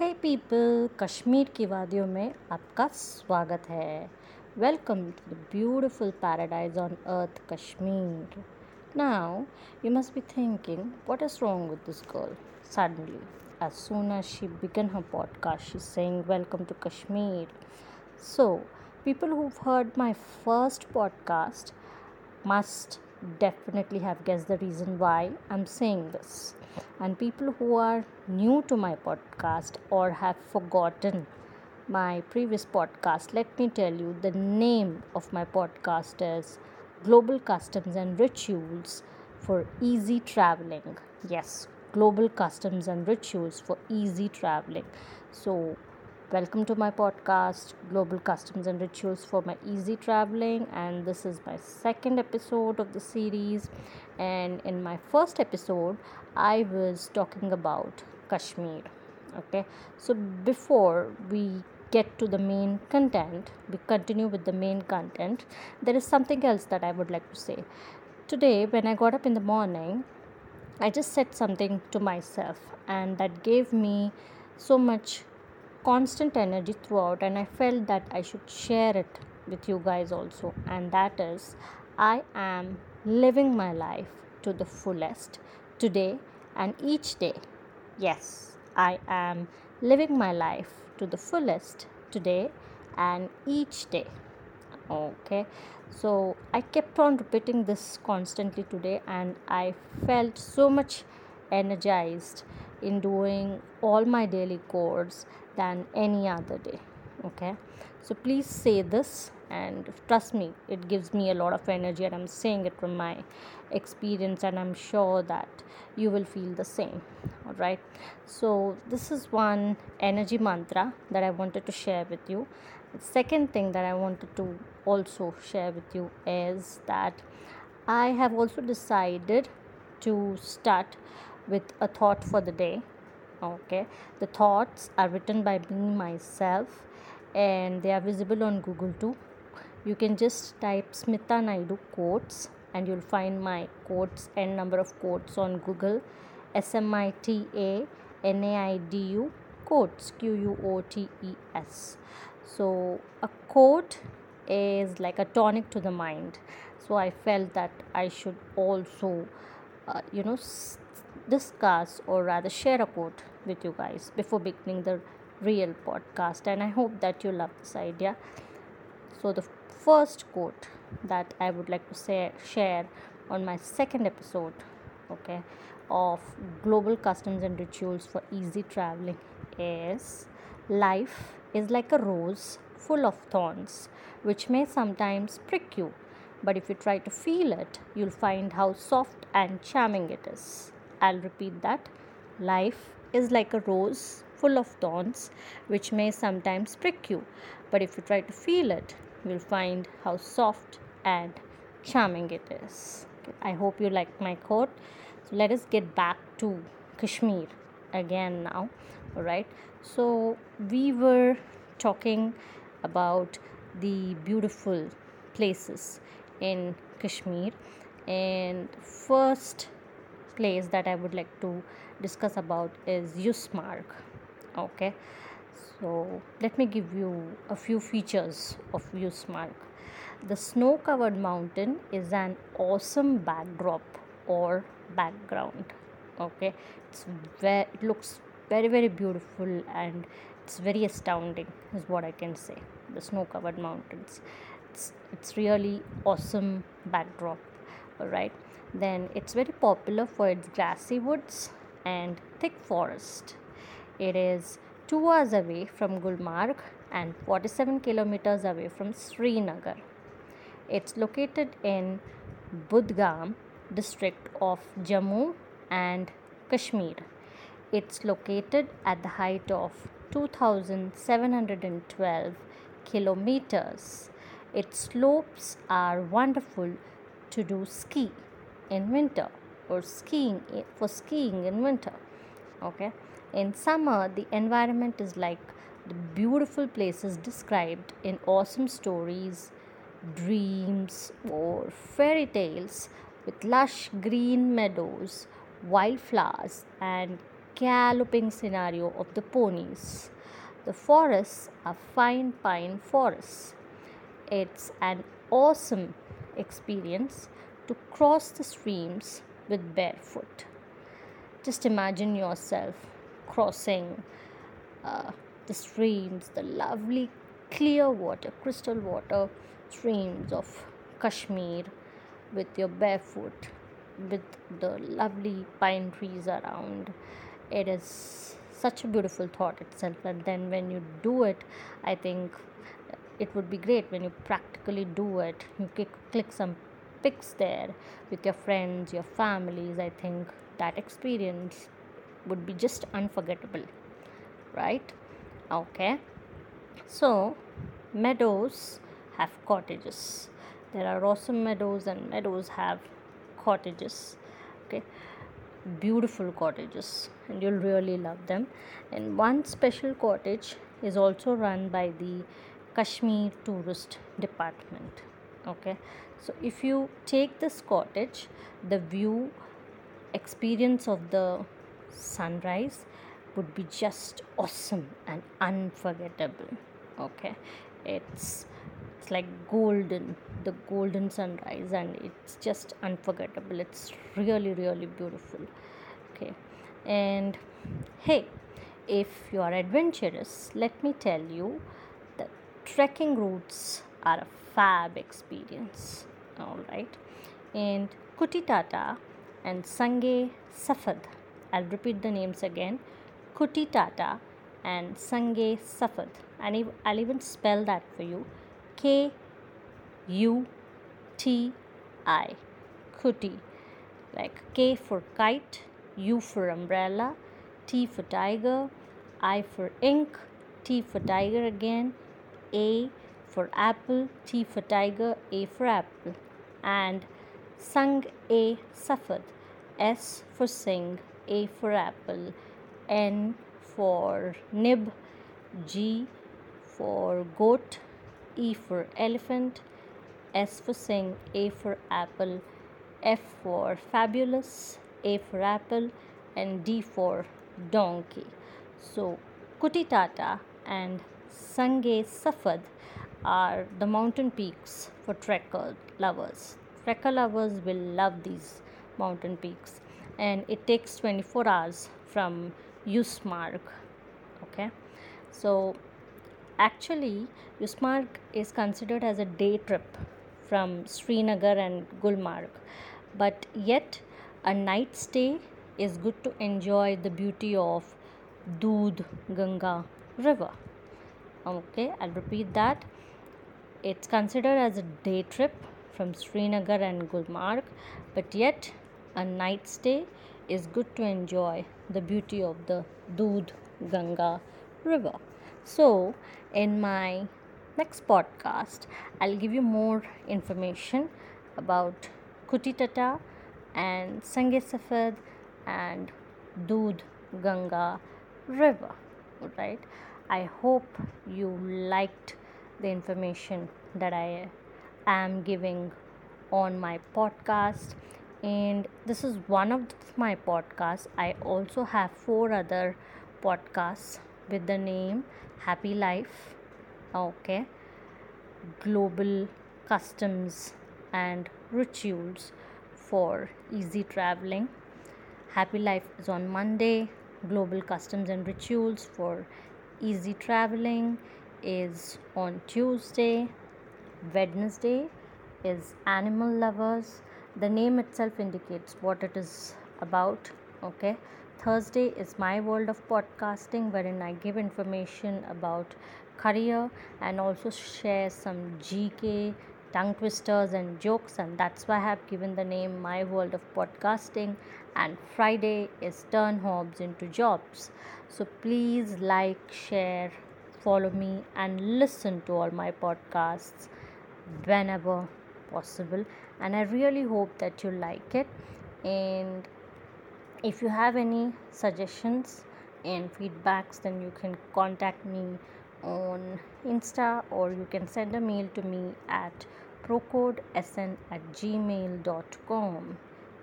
है पीपल कश्मीर की वादियों में आपका स्वागत है welcome to the beautiful paradise on earth Kashmir now you must be thinking what is wrong with this girl suddenly as soon as she began her podcast she sang welcome to Kashmir so people who heard my first podcast must definitely have guessed the reason why i'm saying this and people who are new to my podcast or have forgotten my previous podcast, let me tell you the name of my podcast is Global Customs and Rituals for Easy Traveling. Yes, Global Customs and Rituals for Easy Traveling. So, Welcome to my podcast, Global Customs and Rituals for My Easy Traveling, and this is my second episode of the series. And in my first episode, I was talking about Kashmir. Okay, so before we get to the main content, we continue with the main content. There is something else that I would like to say. Today, when I got up in the morning, I just said something to myself, and that gave me so much constant energy throughout and i felt that i should share it with you guys also. And that is i am living my life to the fullest today and each day. Yes i am living my life to the fullest today and each day. Okay so i kept on repeating this constantly today and i felt so much energized in doing all my daily chores than any other day okay? So please say this and trust me it gives me a lot of energy and i'm saying it from my experience and i'm sure that you will feel the same all right so this is one energy mantra that i wanted to share with you. The second thing that i wanted to also share with you is that i have also decided to start with a thought for the day okay? The thoughts are written by me myself and they are visible on google too. You can just type smita naidu quotes and you'll find my quotes and number of quotes on google. S m i t a n a i d u quotes q u o t e s. So a quote is like a tonic to the mind. So i felt that i should also uh, you know discuss or rather share a quote with you guys before beginning the real podcast. And i hope that you love this idea. So the first quote that i would like to say share on my second episode okay of global customs and rituals for easy traveling is life is like a rose full of thorns which may sometimes prick you but if you try to feel it you'll find how soft and charming it is I'll repeat that. Life is like a rose full of thorns which may sometimes prick you, but if you try to feel it, you'll find how soft and charming it is. I hope you like my quote. So let us get back to Kashmir again now. All right. So we were talking about the beautiful places in Kashmir and first place that I would like to discuss about is Yusmarg. Okay, so let me give you a few features of Yusmarg. The snow covered mountain is an awesome backdrop or background. Okay, it's very, it looks very, very beautiful and it's very astounding, is what I can say. The snow covered mountains, it's, it's really awesome backdrop. Right then it's very popular for its grassy woods and thick forest. It is 2 hours away from Gulmarg and 47 kilometers away from Srinagar. It's located in Budgam district of Jammu and Kashmir. It's located at the height of 2712 kilometers. Its slopes are wonderful to do ski in winter or skiing for skiing in winter okay in summer the environment is like the beautiful places described in awesome stories dreams or fairy tales with lush green meadows wildflowers and galloping scenario of the ponies. The forests are fine pine forests. It's an awesome experience to cross the streams with barefoot. Just imagine yourself crossing uh, the streams, the lovely clear water, crystal water streams of Kashmir with your barefoot, with the lovely pine trees around. It is such a beautiful thought itself, and then when you do it, I think it would be great when you practically do it. You click, click some pics there with your friends, your families. I think that experience would be just unforgettable, right? Okay, so meadows have cottages. There are awesome meadows, and meadows have cottages. Okay, beautiful cottages, and you'll really love them. And one special cottage is also run by the Kashmir Tourist Department. Okay, so if you take this cottage, the view experience of the sunrise would be just awesome and unforgettable. Okay, it's it's like golden, the golden sunrise, and it's just unforgettable. It's really really beautiful. Okay, and hey, if you are adventurous, let me tell you trekking routes are a fab experience. All right, and Kutitata and Sange Safad. I'll repeat the names again. Kutitata and Sange Safad. And I'll even spell that for you. K U T I. Kuti. Like K for kite, U for umbrella, T for tiger, I for ink, T for tiger again, a for apple, T for tiger, A for apple, and Sung A suffered, S for sing, A for apple, N for nib, G for goat, E for elephant, S for sing, A for apple, F for fabulous, A for apple, and D for donkey. So, Kutitata and Sange Safad are the mountain peaks for trekker lovers. Trekker lovers will love these mountain peaks, and it takes 24 hours from Yusmarg. Okay, so actually, Yusmarg is considered as a day trip from Srinagar and Gulmarg, but yet a night stay is good to enjoy the beauty of Doodh Ganga river okay i'll repeat that it's considered as a day trip from srinagar and gulmarg but yet a night stay is good to enjoy the beauty of the Doodh Ganga river. So, in my next podcast, I'll give you more information about Kutitata and Sange Safed and Doodh Ganga river. Right? I hope you liked the information that I am giving on my podcast. And this is one of my podcasts. I also have four other podcasts with the name Happy Life, okay, Global Customs and Rituals for Easy Traveling. Happy Life is on Monday, Global Customs and Rituals for easy traveling is on Tuesday. Wednesday is animal lovers. The name itself indicates what it is about. Okay. Thursday is my world of podcasting, wherein I give information about career and also share some GK tongue twisters and jokes, and that's why I have given the name My World of Podcasting. And Friday is Turn Hobs into Jobs. So please like, share, follow me, and listen to all my podcasts whenever possible. And I really hope that you like it. And if you have any suggestions and feedbacks, then you can contact me on Insta or you can send a mail to me at procodesn at gmail.com.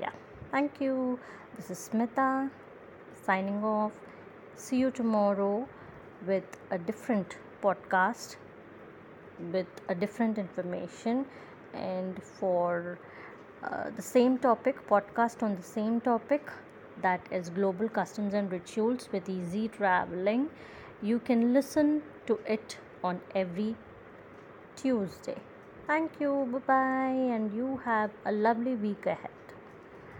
Yeah, thank you. This is Smita signing off. See you tomorrow with a different podcast with a different information and for uh, the same topic podcast on the same topic that is global customs and rituals with easy traveling you can listen to it on every tuesday. Thank you. Bye bye and you have a lovely week ahead